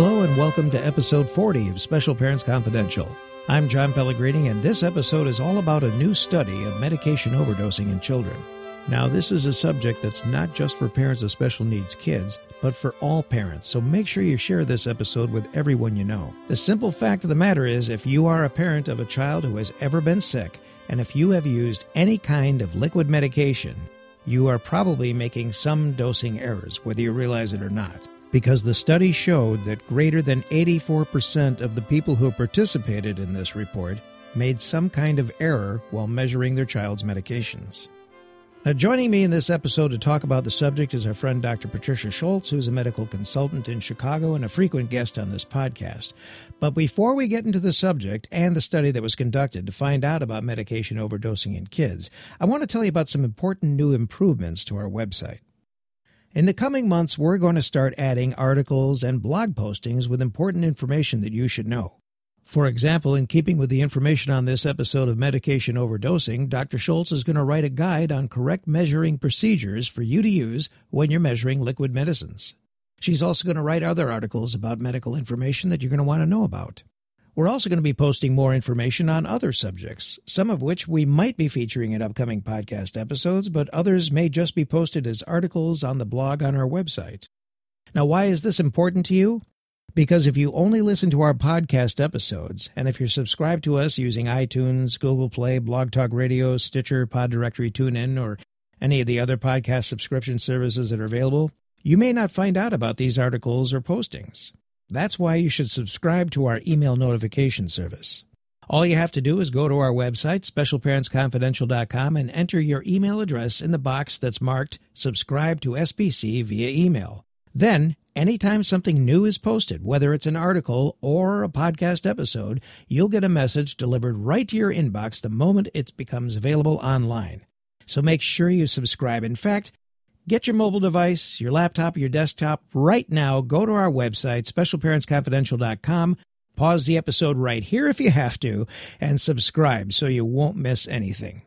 Hello and welcome to episode 40 of Special Parents Confidential. I'm John Pellegrini, and this episode is all about a new study of medication overdosing in children. Now, this is a subject that's not just for parents of special needs kids, but for all parents, so make sure you share this episode with everyone you know. The simple fact of the matter is if you are a parent of a child who has ever been sick, and if you have used any kind of liquid medication, you are probably making some dosing errors, whether you realize it or not because the study showed that greater than 84% of the people who participated in this report made some kind of error while measuring their child's medications. Now, joining me in this episode to talk about the subject is our friend Dr. Patricia Schultz, who's a medical consultant in Chicago and a frequent guest on this podcast. But before we get into the subject and the study that was conducted to find out about medication overdosing in kids, I want to tell you about some important new improvements to our website. In the coming months, we're going to start adding articles and blog postings with important information that you should know. For example, in keeping with the information on this episode of medication overdosing, Dr. Schultz is going to write a guide on correct measuring procedures for you to use when you're measuring liquid medicines. She's also going to write other articles about medical information that you're going to want to know about. We're also going to be posting more information on other subjects, some of which we might be featuring in upcoming podcast episodes, but others may just be posted as articles on the blog on our website. Now, why is this important to you? Because if you only listen to our podcast episodes, and if you're subscribed to us using iTunes, Google Play, Blog Talk Radio, Stitcher, Pod Directory, TuneIn, or any of the other podcast subscription services that are available, you may not find out about these articles or postings. That's why you should subscribe to our email notification service. All you have to do is go to our website, specialparentsconfidential.com, and enter your email address in the box that's marked Subscribe to SPC via email. Then, anytime something new is posted, whether it's an article or a podcast episode, you'll get a message delivered right to your inbox the moment it becomes available online. So make sure you subscribe. In fact, Get your mobile device, your laptop, your desktop right now. Go to our website, specialparentsconfidential.com. Pause the episode right here if you have to, and subscribe so you won't miss anything.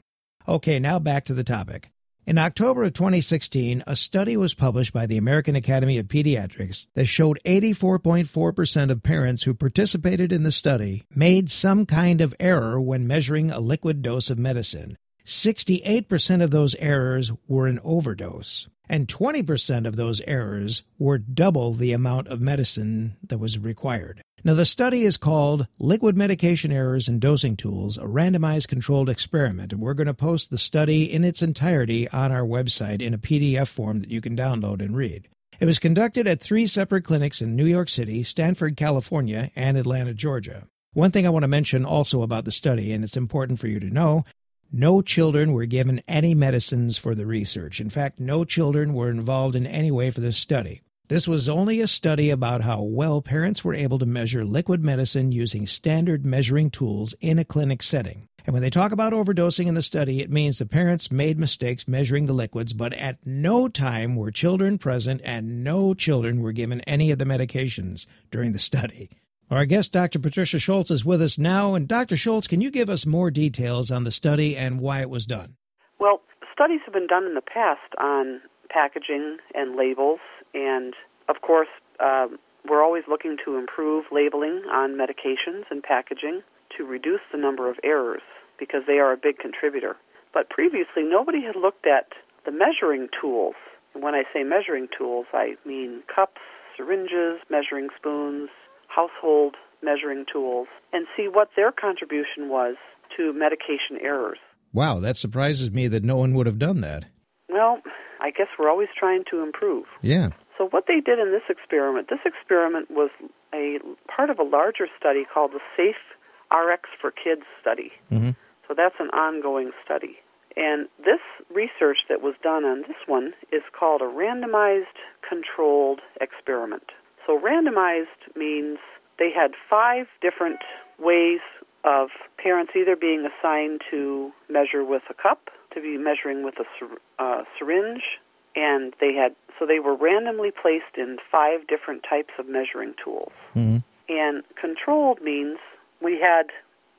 Okay, now back to the topic. In October of 2016, a study was published by the American Academy of Pediatrics that showed 84.4% of parents who participated in the study made some kind of error when measuring a liquid dose of medicine. 68% of those errors were an overdose, and 20% of those errors were double the amount of medicine that was required. Now, the study is called Liquid Medication Errors and Dosing Tools, a randomized controlled experiment, and we're going to post the study in its entirety on our website in a PDF form that you can download and read. It was conducted at three separate clinics in New York City, Stanford, California, and Atlanta, Georgia. One thing I want to mention also about the study, and it's important for you to know, no children were given any medicines for the research. In fact, no children were involved in any way for this study. This was only a study about how well parents were able to measure liquid medicine using standard measuring tools in a clinic setting. And when they talk about overdosing in the study, it means the parents made mistakes measuring the liquids, but at no time were children present and no children were given any of the medications during the study. Our guest, Dr. Patricia Schultz, is with us now. And Dr. Schultz, can you give us more details on the study and why it was done? Well, studies have been done in the past on packaging and labels, and of course, um, we're always looking to improve labeling on medications and packaging to reduce the number of errors because they are a big contributor. But previously, nobody had looked at the measuring tools. When I say measuring tools, I mean cups, syringes, measuring spoons, household measuring tools and see what their contribution was to medication errors. Wow, that surprises me that no one would have done that. Well, I guess we're always trying to improve. Yeah. So, what they did in this experiment, this experiment was a part of a larger study called the Safe RX for Kids study. Mm-hmm. So, that's an ongoing study. And this research that was done on this one is called a randomized controlled experiment. So randomized means they had five different ways of parents either being assigned to measure with a cup, to be measuring with a syr- uh, syringe, and they had so they were randomly placed in five different types of measuring tools. Mm-hmm. And controlled means we had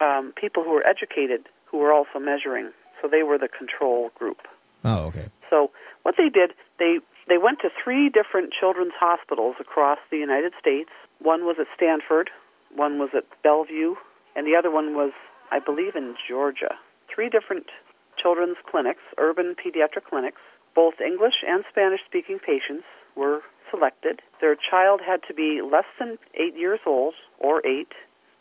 um, people who were educated who were also measuring, so they were the control group. Oh, okay. So what they did, they they went to three different children's hospitals across the United States, One was at Stanford, one was at Bellevue, and the other one was, I believe, in Georgia. Three different children's clinics, urban pediatric clinics. Both English and Spanish speaking patients were selected. Their child had to be less than eight years old or eight,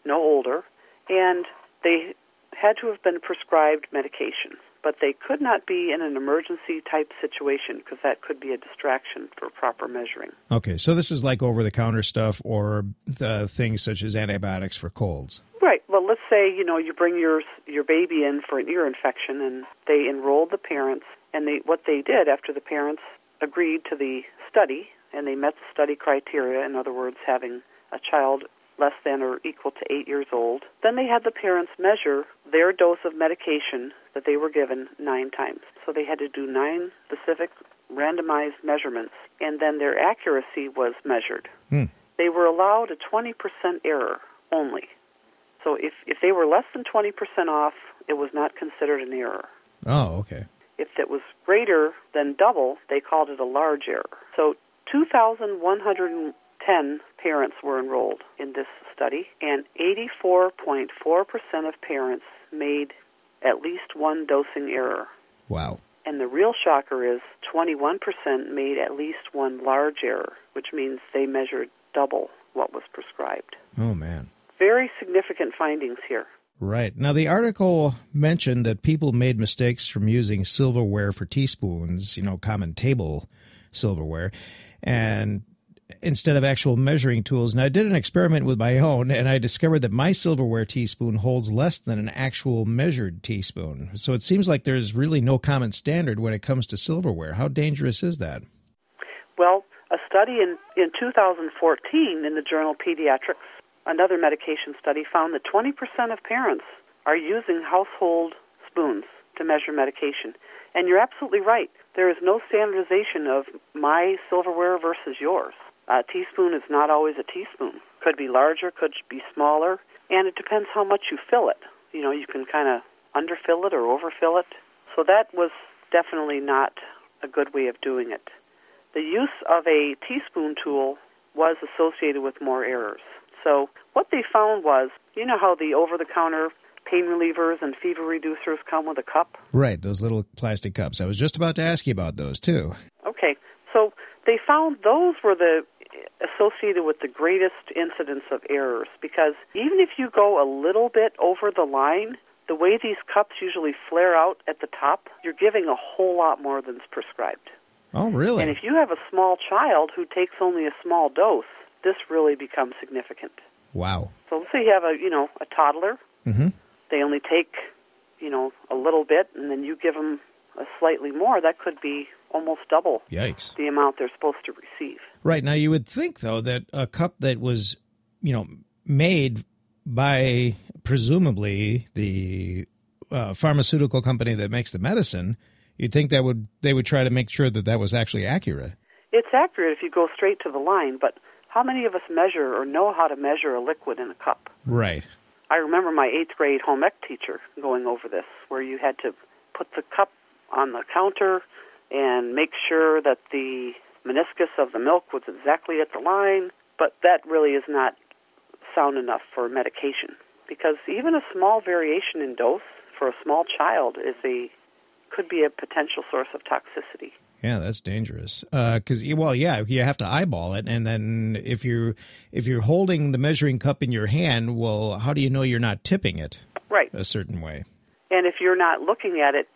no older, and they had to have been prescribed medication. But they could not be in an emergency type situation because that could be a distraction for proper measuring. Okay, so this is like over the counter stuff or the things such as antibiotics for colds. Right. Well, let's say you know you bring your your baby in for an ear infection, and they enrolled the parents, and they what they did after the parents agreed to the study and they met the study criteria, in other words, having a child less than or equal to eight years old. Then they had the parents measure their dose of medication that they were given nine times. So they had to do nine specific randomized measurements, and then their accuracy was measured. Hmm. They were allowed a 20% error only. So if, if they were less than 20% off, it was not considered an error. Oh, okay. If it was greater than double, they called it a large error. So 2,110 parents were enrolled in this study, and 84.4% of parents made at least one dosing error. Wow. And the real shocker is 21% made at least one large error, which means they measured double what was prescribed. Oh, man. Very significant findings here. Right. Now, the article mentioned that people made mistakes from using silverware for teaspoons, you know, common table silverware and instead of actual measuring tools. And I did an experiment with my own, and I discovered that my silverware teaspoon holds less than an actual measured teaspoon. So it seems like there's really no common standard when it comes to silverware. How dangerous is that? Well, a study in, in 2014 in the journal Pediatrics, another medication study, found that 20% of parents are using household spoons to measure medication. And you're absolutely right. There is no standardization of my silverware versus yours. A teaspoon is not always a teaspoon. Could be larger, could be smaller, and it depends how much you fill it. You know, you can kind of underfill it or overfill it. So that was definitely not a good way of doing it. The use of a teaspoon tool was associated with more errors. So what they found was, you know how the over-the-counter pain relievers and fever reducers come with a cup? Right, those little plastic cups. I was just about to ask you about those too. Okay, so they found those were the associated with the greatest incidence of errors because even if you go a little bit over the line, the way these cups usually flare out at the top, you're giving a whole lot more than's prescribed. Oh, really? And if you have a small child who takes only a small dose, this really becomes significant. Wow. So let's say you have a, you know, a toddler. Mm-hmm. They only take, you know, a little bit, and then you give them a slightly more. That could be almost double Yikes. the amount they're supposed to receive. Right. Now, you would think, though, that a cup that was, you know, made by presumably the uh, pharmaceutical company that makes the medicine, you'd think that would they would try to make sure that that was actually accurate. It's accurate if you go straight to the line, but how many of us measure or know how to measure a liquid in a cup? Right. I remember my eighth grade home ec teacher going over this, where you had to put the cup on the counter and make sure that the meniscus of the milk was exactly at the line. But that really is not sound enough for medication because even a small variation in dose for a small child is a could be a potential source of toxicity. Yeah, that's dangerous. Because uh, well, yeah, you have to eyeball it, and then if you if you're holding the measuring cup in your hand, well, how do you know you're not tipping it? Right. A certain way. And if you're not looking at it,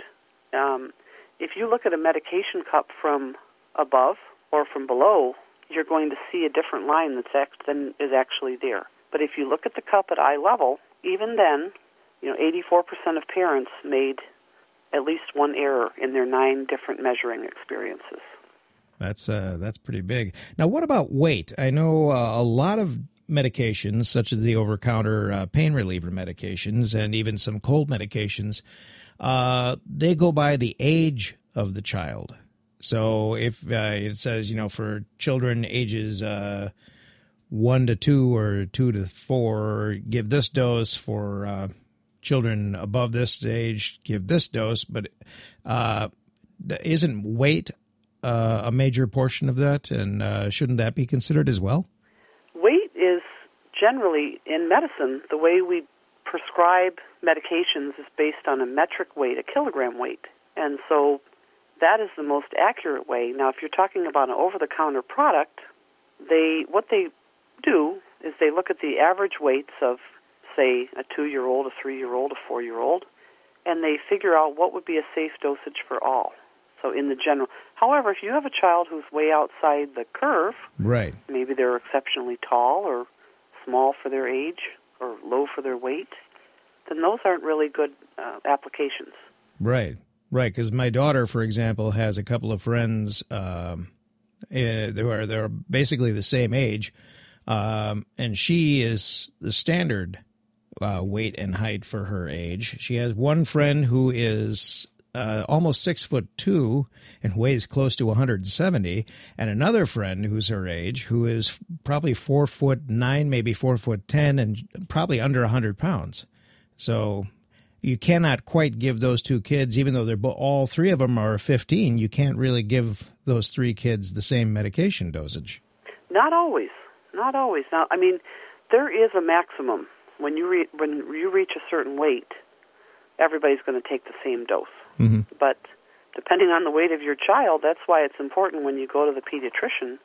um, if you look at a medication cup from above or from below, you're going to see a different line that's act- than is actually there. But if you look at the cup at eye level, even then, you know, 84% of parents made at least one error in their nine different measuring experiences. That's uh, that's pretty big. Now, what about weight? I know uh, a lot of medications, such as the over-counter uh, pain reliever medications and even some cold medications, uh, they go by the age of the child. So if uh, it says, you know, for children ages uh, one to two or two to four, give this dose for uh, children above this age give this dose, but uh, isn't weight uh, a major portion of that, and uh, shouldn't that be considered as well? Weight is generally, in medicine, the way we prescribe medications is based on a metric weight, a kilogram weight. And so that is the most accurate way. Now, if you're talking about an over the counter product, they what they do is they look at the average weights of say a 2-year-old, a 3-year-old, a 4-year-old, and they figure out what would be a safe dosage for all. So in the general. However, if you have a child who's way outside the curve, right. Maybe they're exceptionally tall or small for their age or low for their weight, then those aren't really good uh, applications. Right. Right, because my daughter, for example, has a couple of friends um, uh, who are they're basically the same age, um, and she is the standard uh, weight and height for her age. She has one friend who is uh, almost six foot two and weighs close to 170, and another friend who's her age who is probably four foot nine, maybe four foot ten, and probably under 100 pounds. So you cannot quite give those two kids, even though they're all three of them are 15, you can't really give those three kids the same medication dosage. Not always. Not always. Now, I mean, there is a maximum when you re- when you reach a certain weight. Everybody's going to take the same dose. Mm-hmm. But depending on the weight of your child, that's why it's important when you go to the pediatrician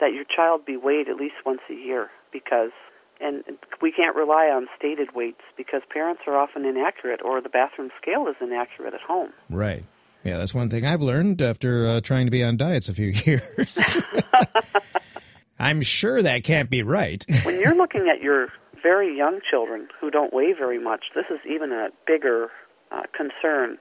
that your child be weighed at least once a year because and we can't rely on stated weights because parents are often inaccurate or the bathroom scale is inaccurate at home. Right. Yeah, that's one thing I've learned after uh, trying to be on diets a few years. I'm sure that can't be right. when you're looking at your very young children who don't weigh very much, this is even a bigger uh, concern.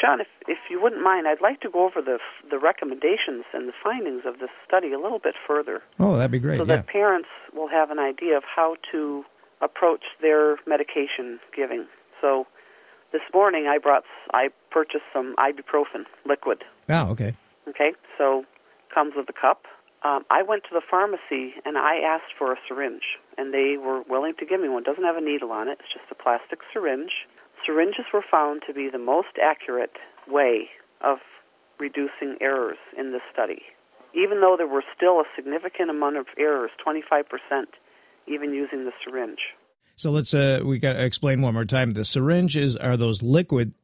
John, if if you wouldn't mind, I'd like to go over the the recommendations and the findings of this study a little bit further. Oh, that'd be great. So yeah. that parents will have an idea of how to approach their medication giving. So this morning I brought I purchased some ibuprofen liquid. Oh, okay. Okay, so comes with a cup. Um, I went to the pharmacy and I asked for a syringe, and they were willing to give me one. It doesn't have a needle on it; it's just a plastic syringe. Syringes were found to be the most accurate way of reducing errors in this study, even though there were still a significant amount of errors, 25%, even using the syringe. So let's uh, we got to explain one more time. The syringes are those liquid,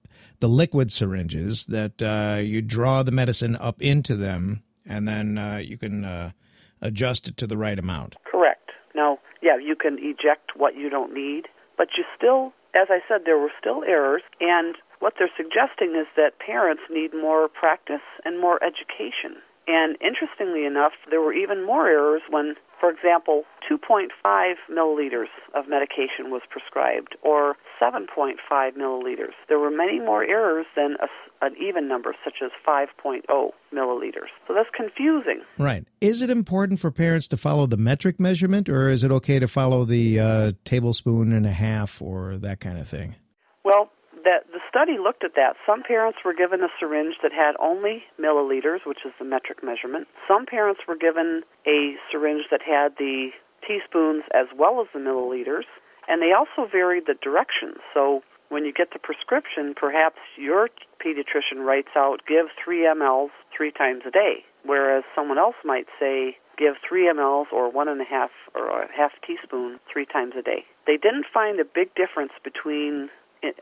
the liquid syringes that uh, you draw the medicine up into them, and then uh, you can uh, adjust it to the right amount. Correct. Now, yeah, you can eject what you don't need, but you still, as I said, there were still errors, and what they're suggesting is that parents need more practice and more education. And interestingly enough, there were even more errors when, for example, 2.5 milliliters of medication was prescribed or 7.5 milliliters. There were many more errors than a, an even number, such as 5.0 milliliters. So that's confusing. Right. Is it important for parents to follow the metric measurement, or is it okay to follow the uh, tablespoon and a half or that kind of thing? Well, study looked at that. Some parents were given a syringe that had only milliliters, which is the metric measurement. Some parents were given a syringe that had the teaspoons as well as the milliliters, and they also varied the directions. So when you get the prescription, perhaps your pediatrician writes out give 3 mLs three times a day, whereas someone else might say give 3 mLs or one and a half or a half teaspoon three times a day. They didn't find a big difference between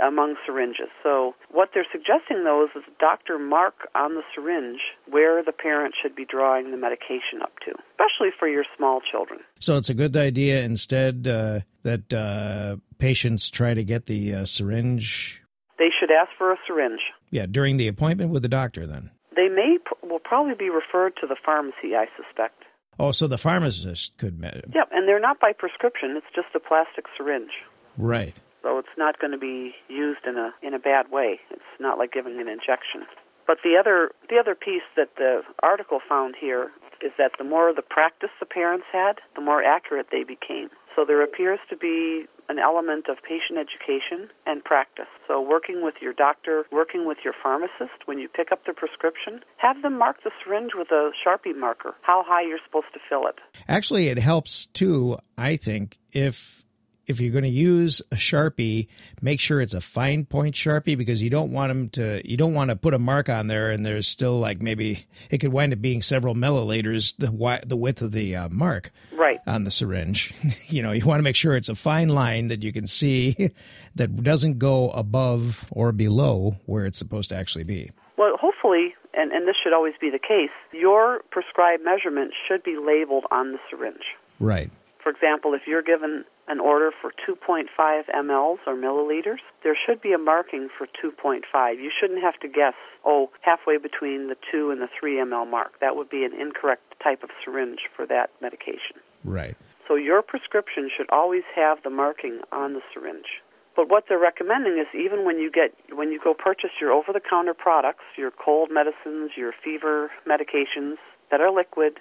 among syringes. So what they're suggesting though is the doctor mark on the syringe where the parent should be drawing the medication up to, especially for your small children. So it's a good idea instead uh, that uh, patients try to get the uh, syringe. They should ask for a syringe. Yeah, during the appointment with the doctor then. They may will probably be referred to the pharmacy, I suspect. Oh, so the pharmacist could. Yep, and they're not by prescription. It's just a plastic syringe. Right so it's not going to be used in a in a bad way. It's not like giving an injection. But the other the other piece that the article found here is that the more the practice the parents had, the more accurate they became. So there appears to be an element of patient education and practice. So working with your doctor, working with your pharmacist when you pick up the prescription, have them mark the syringe with a Sharpie marker, how high you're supposed to fill it. Actually, it helps too, I think, if if you're going to use a sharpie, make sure it's a fine point sharpie because you don't want them to. You don't want to put a mark on there and there's still like maybe it could wind up being several milliliters the the width of the uh, mark right on the syringe. you know, you want to make sure it's a fine line that you can see that doesn't go above or below where it's supposed to actually be. Well, hopefully, and, and this should always be the case, your prescribed measurement should be labeled on the syringe. Right. For example, if you're given an order for 2.5 mLs or milliliters, there should be a marking for 2.5. You shouldn't have to guess, oh, halfway between the 2 and the 3 ml mark. That would be an incorrect type of syringe for that medication. Right. So your prescription should always have the marking on the syringe. But what they're recommending is even when you get when you go purchase your over-the-counter products, your cold medicines, your fever medications that are liquid,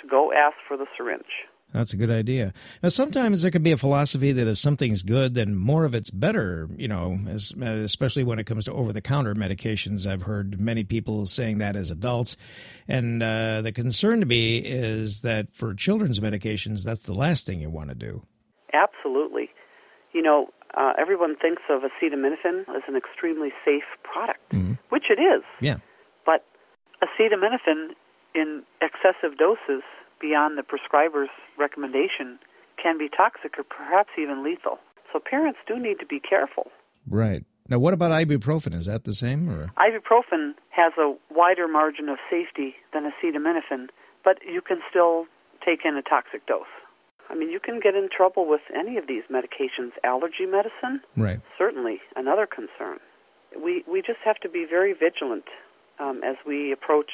to go ask for the syringe. That's a good idea. Now, sometimes there could be a philosophy that if something's good, then more of it's better, you know, as, especially when it comes to over the counter medications. I've heard many people saying that as adults. And uh, the concern to me is that for children's medications, that's the last thing you want to do. Absolutely. You know, uh, everyone thinks of acetaminophen as an extremely safe product, mm-hmm. which it is. Yeah. But acetaminophen in excessive doses beyond the prescriber's recommendation can be toxic or perhaps even lethal. So parents do need to be careful. Right. Now, what about ibuprofen? Is that the same? Or? Ibuprofen has a wider margin of safety than acetaminophen, but you can still take in a toxic dose. I mean, you can get in trouble with any of these medications. Allergy medicine, right? Certainly, another concern. We we just have to be very vigilant um, as we approach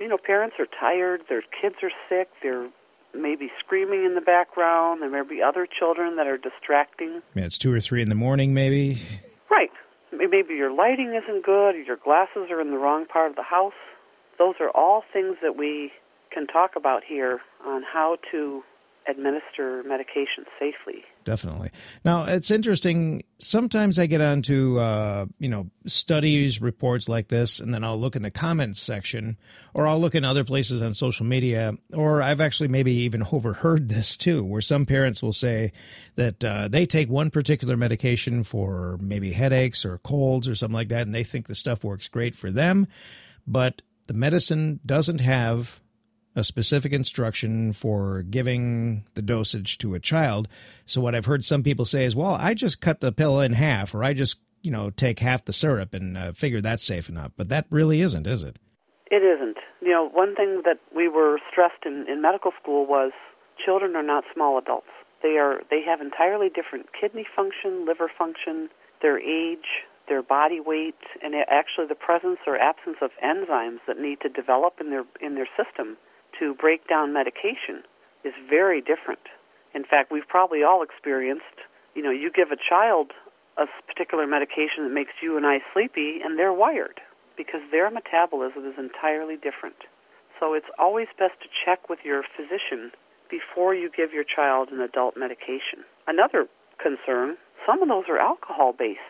you know, parents are tired, their kids are sick, they're maybe screaming in the background, there may be other children that are distracting. Yeah, it's two or three in the morning, maybe. Right. Maybe your lighting isn't good, your glasses are in the wrong part of the house. Those are all things that we can talk about here on how to administer medication safely. Definitely. Now it's interesting. Sometimes I get onto uh, you know studies reports like this, and then I'll look in the comments section, or I'll look in other places on social media, or I've actually maybe even overheard this too, where some parents will say that uh, they take one particular medication for maybe headaches or colds or something like that, and they think the stuff works great for them, but the medicine doesn't have a specific instruction for giving the dosage to a child. So what I've heard some people say is, well, I just cut the pill in half, or I just you know take half the syrup and uh, figure that's safe enough. But that really isn't, is it? It isn't. You know, one thing that we were stressed in, in medical school was children are not small adults. They are. They have entirely different kidney function, liver function, their age, their body weight, and actually the presence or absence of enzymes that need to develop in their in their system to break down medication is very different. In fact, we've probably all experienced, you know, you give a child a particular medication that makes you and I sleepy, and they're wired because their metabolism is entirely different. So it's always best to check with your physician before you give your child an adult medication. Another concern some of those are alcohol based.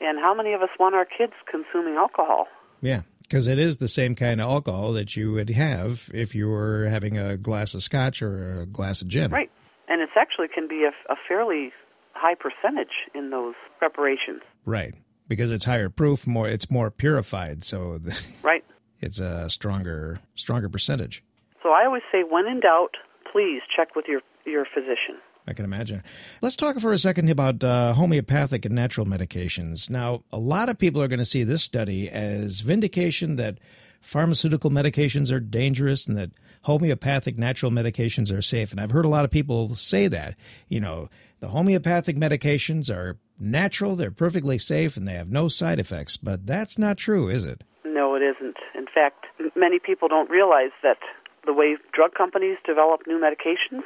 And how many of us want our kids consuming alcohol? Yeah, because it is the same kind of alcohol that you would have if you were having a glass of scotch or a glass of gin. Right. And it actually can be a, a fairly high percentage in those preparations. Right. Because it's higher proof, more it's more purified, so the, right. It's a stronger stronger percentage. So I always say when in doubt, please check with your your physician. I can imagine. Let's talk for a second about uh, homeopathic and natural medications. Now, a lot of people are going to see this study as vindication that pharmaceutical medications are dangerous and that homeopathic natural medications are safe. And I've heard a lot of people say that. You know, the homeopathic medications are natural, they're perfectly safe, and they have no side effects. But that's not true, is it? No, it isn't. In fact, many people don't realize that the way drug companies develop new medications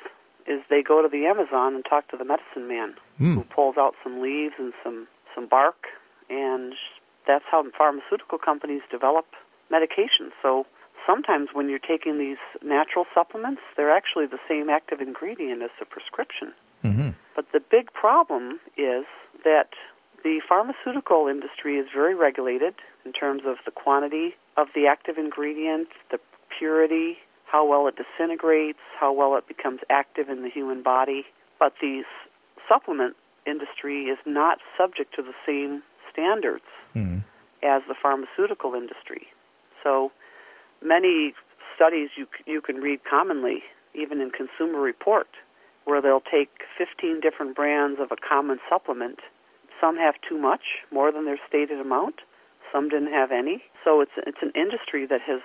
is they go to the Amazon and talk to the medicine man mm. who pulls out some leaves and some some bark, and that's how pharmaceutical companies develop medications. So sometimes when you're taking these natural supplements, they're actually the same active ingredient as the prescription. Mm-hmm. But the big problem is that the pharmaceutical industry is very regulated in terms of the quantity of the active ingredient, the purity, how well it disintegrates, how well it becomes active in the human body. But these supplement industry is not subject to the same standards Mm. as the pharmaceutical industry. So many studies you c- you can read commonly, even in Consumer Report, where they'll take 15 different brands of a common supplement. Some have too much, more than their stated amount. Some didn't have any. So it's it's an industry that has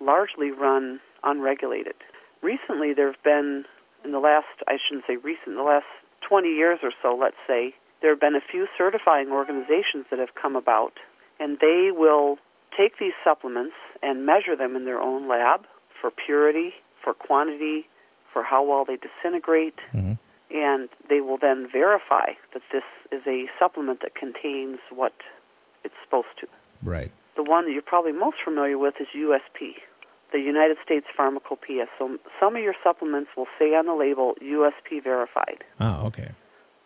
largely run unregulated. Recently, there have been in the last I shouldn't say recent, the last 20 years or so, let's say, there have been a few certifying organizations that have come about, and they will take these supplements and measure them in their own lab for purity, for quantity, for how well they disintegrate, Mhm. and they will then verify that this is a supplement that contains what it's supposed to. Right. The one that you're probably most familiar with is USP, the United States Pharmacopoeia. So some of your supplements will say on the label USP verified. Ah, okay.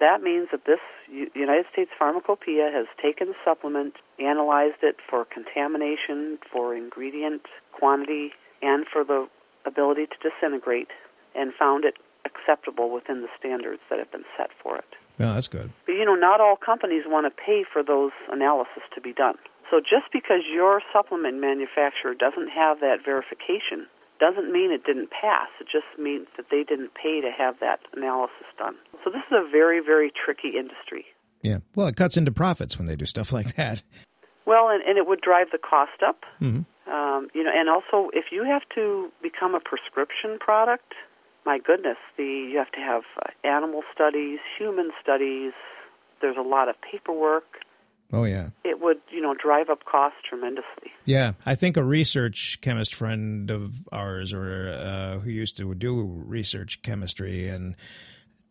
That means that this United States Pharmacopoeia has taken the supplement, analyzed it for contamination, for ingredient quantity, and for the ability to disintegrate, and found it acceptable within the standards that have been set for it. Well, that's good. But you know, not all companies want to pay for those analysis to be done. So just because your supplement manufacturer doesn't have that verification doesn't mean it didn't pass. It just means that they didn't pay to have that analysis done. So this is a very, very tricky industry. Yeah. Well, it cuts into profits when they do stuff like that. Well, and, and it would drive the cost up. Mhm. Um, you know, and also if you have to become a prescription product, my goodness, the you have to have uh, animal studies, human studies. There's a lot of paperwork. Oh, yeah. It would, you know, drive up costs tremendously. Yeah, I think a research chemist friend of ours, or uh, who used to do research chemistry, and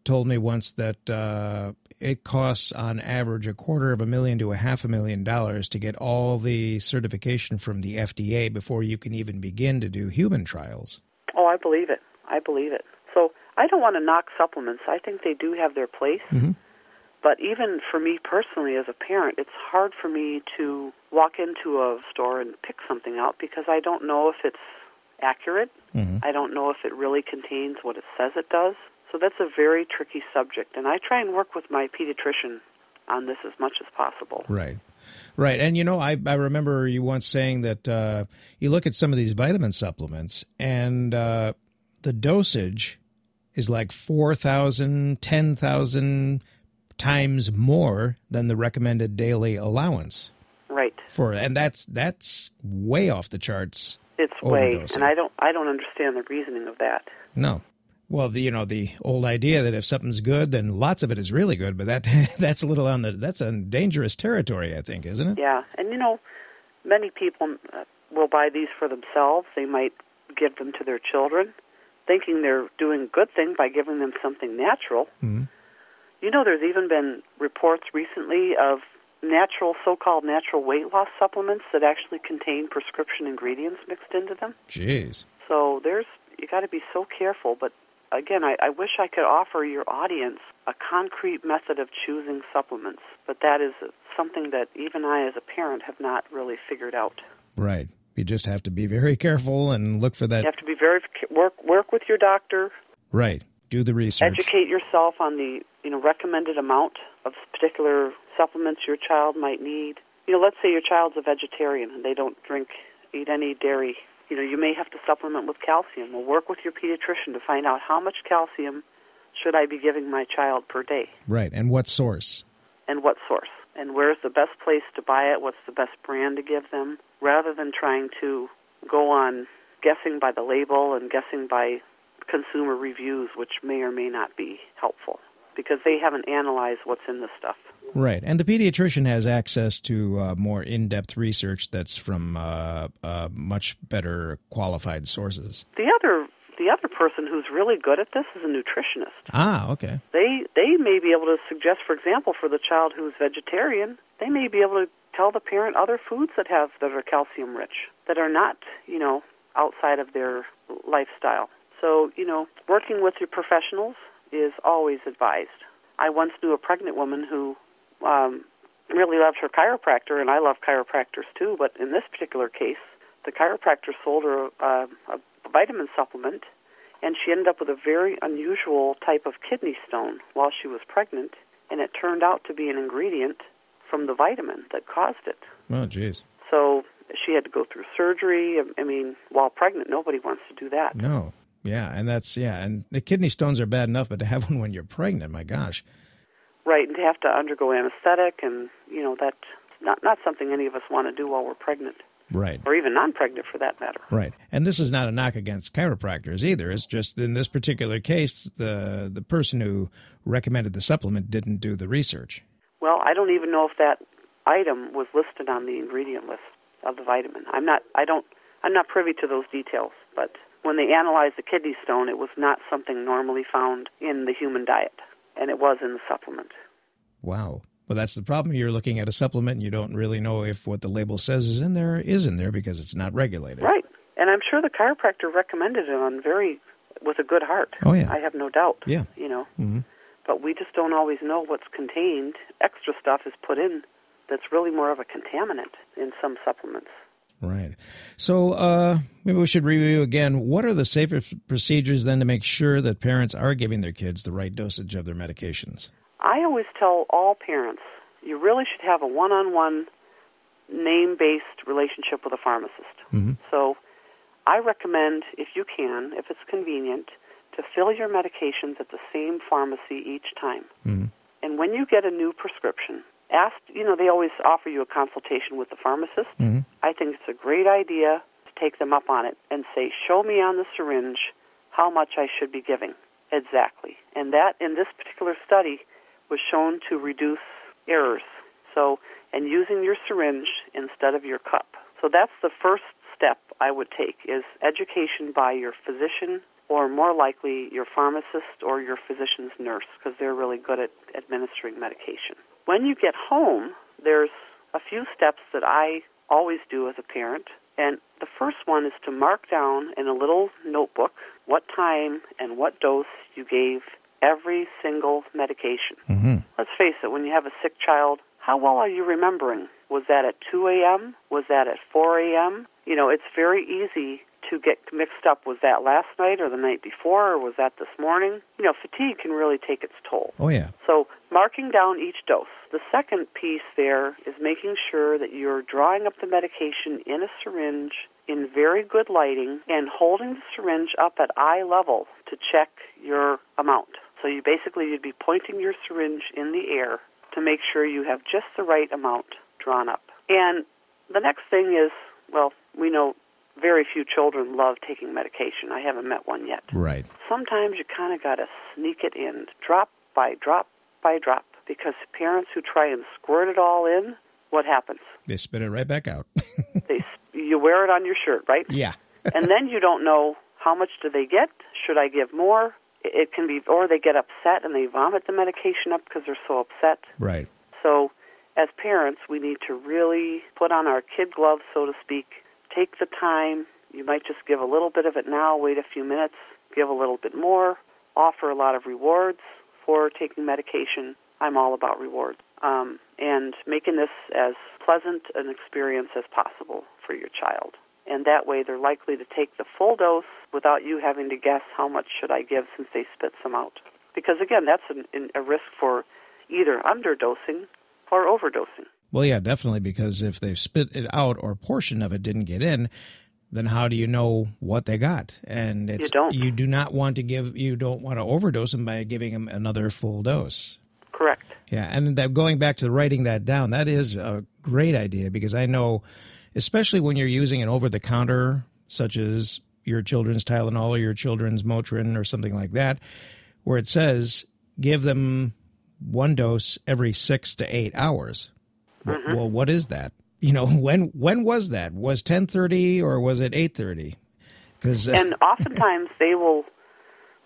told me once that uh, it costs on average a quarter of a million to a half a million dollars to get all the certification from the FDA before you can even begin to do human trials. Oh, I believe it. I believe it. So I don't want to knock supplements. I think they do have their place. Mhm. But even for me personally, as a parent, it's hard for me to walk into a store and pick something out because I don't know if it's accurate. Mhm. I don't know if it really contains what it says it does. So that's a very tricky subject. And I try and work with my pediatrician on this as much as possible. Right. Right. And you know, I, I remember you once saying that uh, you look at some of these vitamin supplements and uh, the dosage is like 4,000, 10,000 times more than the recommended daily allowance Right. for and that's that's way off the charts. It's way and I don't I don't understand the reasoning of that. No. Well, the you know the old idea that if something's good, then lots of it is really good, but that that's a little on the that's a dangerous territory, I think, isn't it? Yeah, and you know, many people uh, will buy these for themselves. They might give them to their children, thinking they're doing a good thing by giving them something natural. Mhm. You know, there's even been reports recently of natural, so-called natural weight loss supplements that actually contain prescription ingredients mixed into them. Jeez. So there's you got to be so careful. But again, I, I wish I could offer your audience a concrete method of choosing supplements, but that is something that even I, as a parent, have not really figured out. Right. You just have to be very careful and look for that. You have to be very work work with your doctor, Right. Do the research. educate yourself on the you know recommended amount of particular supplements your child might need. You know, let's say your child's a vegetarian and they don't drink eat any dairy. You know, you may have to supplement with calcium. Well, work with your pediatrician to find out how much calcium should I be giving my child per day Right. And what source? and what source and where's the best place to buy it, what's the best brand to give them, rather than trying to go on guessing by the label and guessing by consumer reviews, which may or may not be helpful because they haven't analyzed what's in the stuff. Right. And the pediatrician has access to uh, more in depth research that's from uh, uh, much better qualified sources. The other the other person who's really good at this is a nutritionist. Ah, okay. They they may be able to suggest, for example, for the child who's vegetarian, they may be able to tell the parent other foods that have that are calcium rich that are not, you know, outside of their lifestyle. So, you know, working with your professionals is always advised. I once knew a pregnant woman who um, really loved her chiropractor, and I love chiropractors too. But in this particular case, the chiropractor sold her uh, a vitamin supplement, and she ended up with a very unusual type of kidney stone while she was pregnant. and it turned out to be an ingredient from the vitamin that caused it. Oh, jeez. So she had to go through surgery. I mean, while pregnant, nobody wants to do that. No. Yeah, and that's yeah, and the kidney stones are bad enough, but to have one when you're pregnant, my gosh. Right, and to have to undergo anesthetic, and you know that's not not something any of us want to do while we're pregnant. Right. Or even non-pregnant, for that matter. Right, and this is not a knock against chiropractors either. It's just in this particular case, the the person who recommended the supplement didn't do the research. Well, I don't even know if that item was listed on the ingredient list of the vitamin. I'm not. I don't. I'm not privy to those details, but when they analyzed the kidney stone, it was not something normally found in the human diet, and it was in the supplement. Wow. Well, that's the problem. You're looking at a supplement and you don't really know if what the label says is in there is in there because it's not regulated. Right. And I'm sure the chiropractor recommended it on very with a good heart. Oh yeah. I have no doubt. Yeah. You know. Mm-hmm. But we just don't always know what's contained. Extra stuff is put in that's really more of a contaminant in some supplements. Right. So uh, maybe we should review again. What are the safest procedures then to make sure that parents are giving their kids the right dosage of their medications? I always tell all parents you really should have a one on one name based relationship with a pharmacist. Mm-hmm. So I recommend, if you can, if it's convenient, to fill your medications at the same pharmacy each time. Mm-hmm. And when you get a new prescription, ask, you know, they always offer you a consultation with the pharmacist. Mm-hmm. I think it's a great idea to take them up on it and say, show me on the syringe how much I should be giving. Exactly. And that, in this particular study, was shown to reduce errors. So, and using your syringe instead of your cup. So that's the first step I would take is education by your physician or more likely your pharmacist or your physician's nurse because they're really good at administering medication. When you get home, there's a few steps that I always do as a parent. And the first one is to mark down in a little notebook what time and what dose you gave every single medication. Mm-hmm. Let's face it, when you have a sick child, how well are you remembering? Was that at 2 a.m.? Was that at 4 a.m.? You know, it's very easy to get mixed up. Was that last night or the night before or was that this morning? You know, fatigue can really take its toll. Oh, yeah. So, marking down each dose. The second piece there is making sure that you're drawing up the medication in a syringe in very good lighting and holding the syringe up at eye level to check your amount. So you basically you'd be pointing your syringe in the air to make sure you have just the right amount drawn up. And the next thing is, well, we know very few children love taking medication. I haven't met one yet. Right. Sometimes you kind of got to sneak it in, drop by drop by drop, because parents who try and squirt it all in, what happens? They spit it right back out. they you wear it on your shirt, right? Yeah. and then you don't know how much do they get? Should I give more? It can be, or they get upset and they vomit the medication up because they're so upset. Right. So, as parents, we need to really put on our kid gloves, so to speak. Take the time. You might just give a little bit of it now, wait a few minutes, give a little bit more, offer a lot of rewards for taking medication. I'm all about rewards. Um, and making this as pleasant an experience as possible for your child. And that way they're likely to take the full dose without you having to guess how much should I give since they spit some out. Because again, that's an, an, a risk for either underdosing or overdosing. Well, yeah, definitely, because if they've spit it out or a portion of it didn't get in, then how do you know what they got? And it's, you don't. You do not want to give. You don't want to overdose them by giving them another full dose. Correct. Yeah, and that going back to writing that down, that is a great idea because I know, especially when you're using an over-the-counter such as your children's Tylenol or your children's Motrin or something like that, where it says give them one dose every six to eight hours. Mm-hmm. Well, what is that? You know, when when was that? Was ten thirty or was it eight thirty? Because uh, and oftentimes they will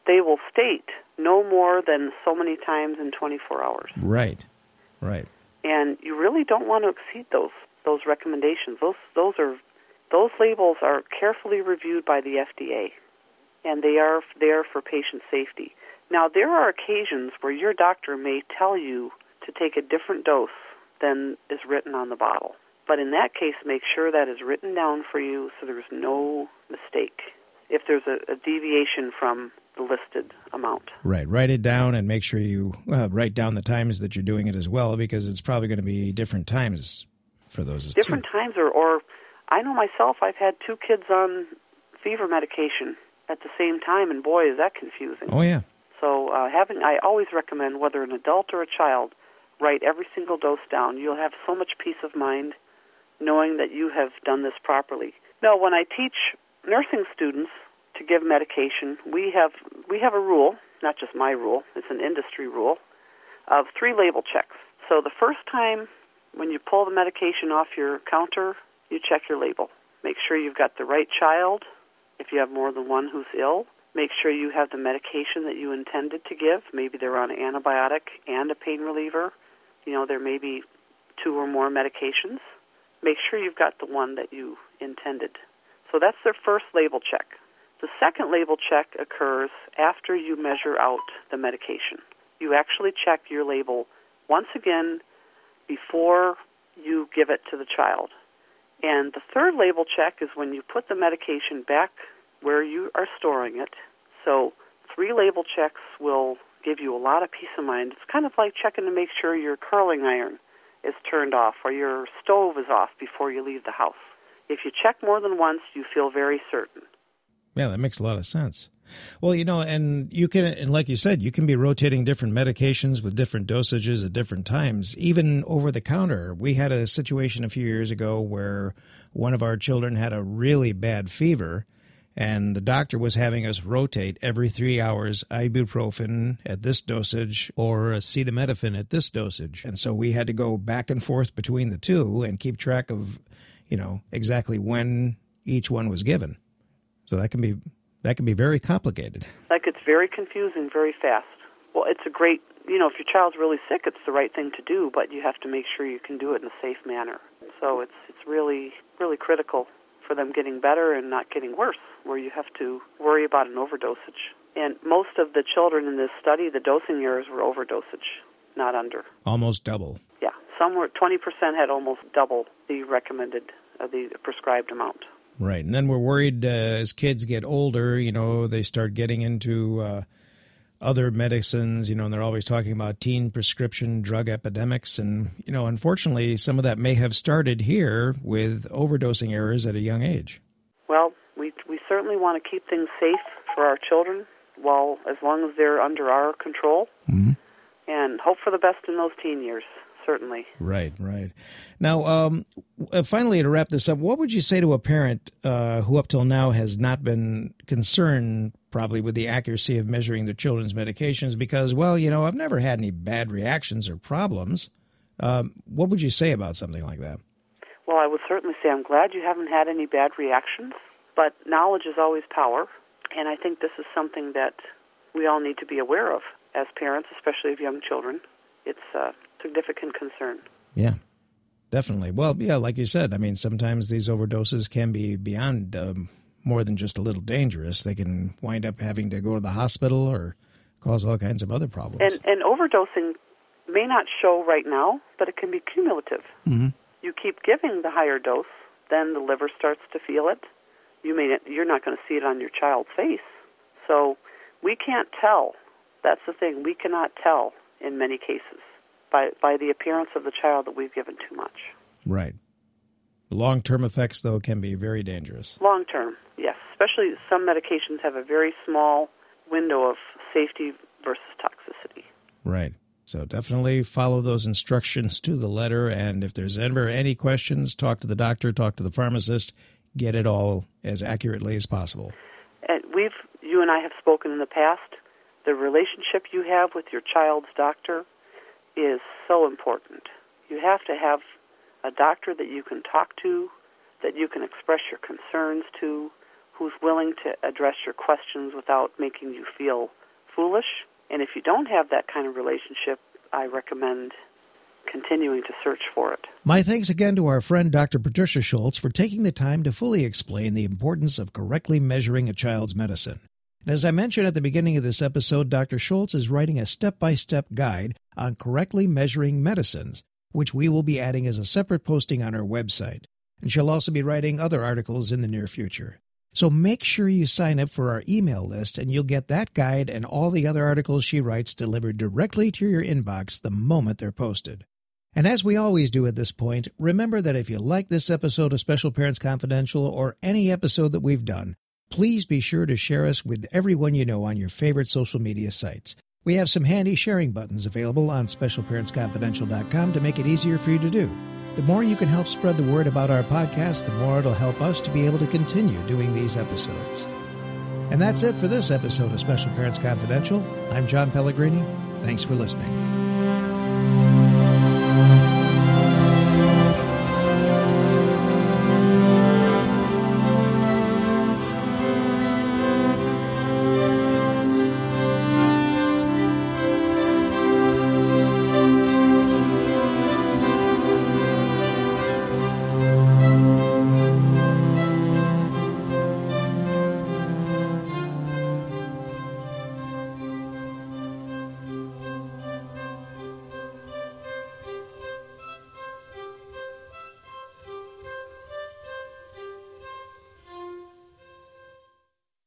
they will state no more than so many times in 24 hours. Right, right. And you really don't want to exceed those those recommendations. Those those are those labels are carefully reviewed by the FDA, and they are there for patient safety. Now there are occasions where your doctor may tell you to take a different dose than is written on the bottle. But in that case, make sure that is written down for you so there's no mistake. If there's a, a deviation from the listed amount. Right. Write it down and make sure you uh, write down the times that you're doing it as well, because it's probably going to be different times for those. Different too. times, or, or I know myself, I've had two kids on fever medication at the same time, and boy, is that confusing. Oh yeah. So uh, having, I always recommend whether an adult or a child, write every single dose down. You'll have so much peace of mind knowing that you have done this properly. Now, when I teach nursing students to give medication, we have we have a rule, not just my rule, it's an industry rule, of three label checks. So the first time when you pull the medication off your counter, you check your label. Make sure you've got the right child. If you have more than one who's ill, make sure you have the medication that you intended to give. Maybe they're on an antibiotic and a pain reliever. You know, there may be two or more medications. Make sure you've got the one that you intended. So that's their first label check. The second label check occurs after you measure out the medication. You actually check your label once again before you give it to the child. And the third label check is when you put the medication back where you are storing it. So, three label checks will give you a lot of peace of mind. It's kind of like checking to make sure your curling iron is turned off or your stove is off before you leave the house. If you check more than once, you feel very certain. Yeah, that makes a lot of sense. Well, you know, and you can, and like you said, you can be rotating different medications with different dosages at different times, even over the counter. We had a situation a few years ago where one of our children had a really bad fever, and the doctor was having us rotate every three hours ibuprofen at this dosage or acetaminophen at this dosage. And so we had to go back and forth between the two and keep track of, you know, exactly when each one was given. So that can be that can be very complicated. That gets very confusing very fast. Well, it's a great, you know, if your child's really sick, it's the right thing to do, but you have to make sure you can do it in a safe manner. So it's it's really really critical for them getting better and not getting worse, where you have to worry about an overdosage. And most of the children in this study, the dosing errors were overdosage, not under. Almost double. Yeah, some were 20% had almost double the recommended, uh, the prescribed amount. Right. And then we're worried uh, as kids get older, you know, they start getting into uh, other medicines, you know, and they're always talking about teen prescription drug epidemics. And, you know, unfortunately, some of that may have started here with overdosing errors at a young age. Well, we, we certainly want to keep things safe for our children while as long as they're under our control mm-hmm. and hope for the best in those teen years certainly. Right, right. Now, um, uh, finally, to wrap this up, what would you say to a parent uh, who up till now has not been concerned, probably, with the accuracy of measuring their children's medications because, well, you know, I've never had any bad reactions or problems? Um, what would you say about something like that? Well, I would certainly say I'm glad you haven't had any bad reactions, but knowledge is always power, and I think this is something that we all need to be aware of as parents, especially of young children. It's uh, significant concern. Yeah, definitely. Well, yeah, like you said, I mean, sometimes these overdoses can be beyond um, more than just a little dangerous. They can wind up having to go to the hospital or cause all kinds of other problems. And, and overdosing may not show right now, but it can be cumulative. Mm-hmm. You keep giving the higher dose, then the liver starts to feel it. You may you're not going to see it on your child's face. So we can't tell. That's the thing. We cannot tell in many cases by, by the appearance of the child that we've given too much. Right. Long term effects, though, can be very dangerous. Long term, yes. Especially some medications have a very small window of safety versus toxicity. Right. So definitely follow those instructions to the letter. And if there's ever any questions, talk to the doctor, talk to the pharmacist, get it all as accurately as possible. And we've, you and I have spoken in the past. The relationship you have with your child's doctor is so important. You have to have a doctor that you can talk to, that you can express your concerns to, who's willing to address your questions without making you feel foolish. And if you don't have that kind of relationship, I recommend continuing to search for it. My thanks again to our friend Dr. Patricia Schultz for taking the time to fully explain the importance of correctly measuring a child's medicine. And as I mentioned at the beginning of this episode, Dr. Schultz is writing a step by step guide on correctly measuring medicines, which we will be adding as a separate posting on our website. And she'll also be writing other articles in the near future. So make sure you sign up for our email list and you'll get that guide and all the other articles she writes delivered directly to your inbox the moment they're posted. And as we always do at this point, remember that if you like this episode of Special Parents Confidential or any episode that we've done, please be sure to share us with everyone you know on your favorite social media sites. We have some handy sharing buttons available on specialparentsconfidential.com to make it easier for you to do. The more you can help spread the word about our podcast, the more it'll help us to be able to continue doing these episodes. And that's it for this episode of Special Parents Confidential. I'm John Pellegrini. Thanks for listening.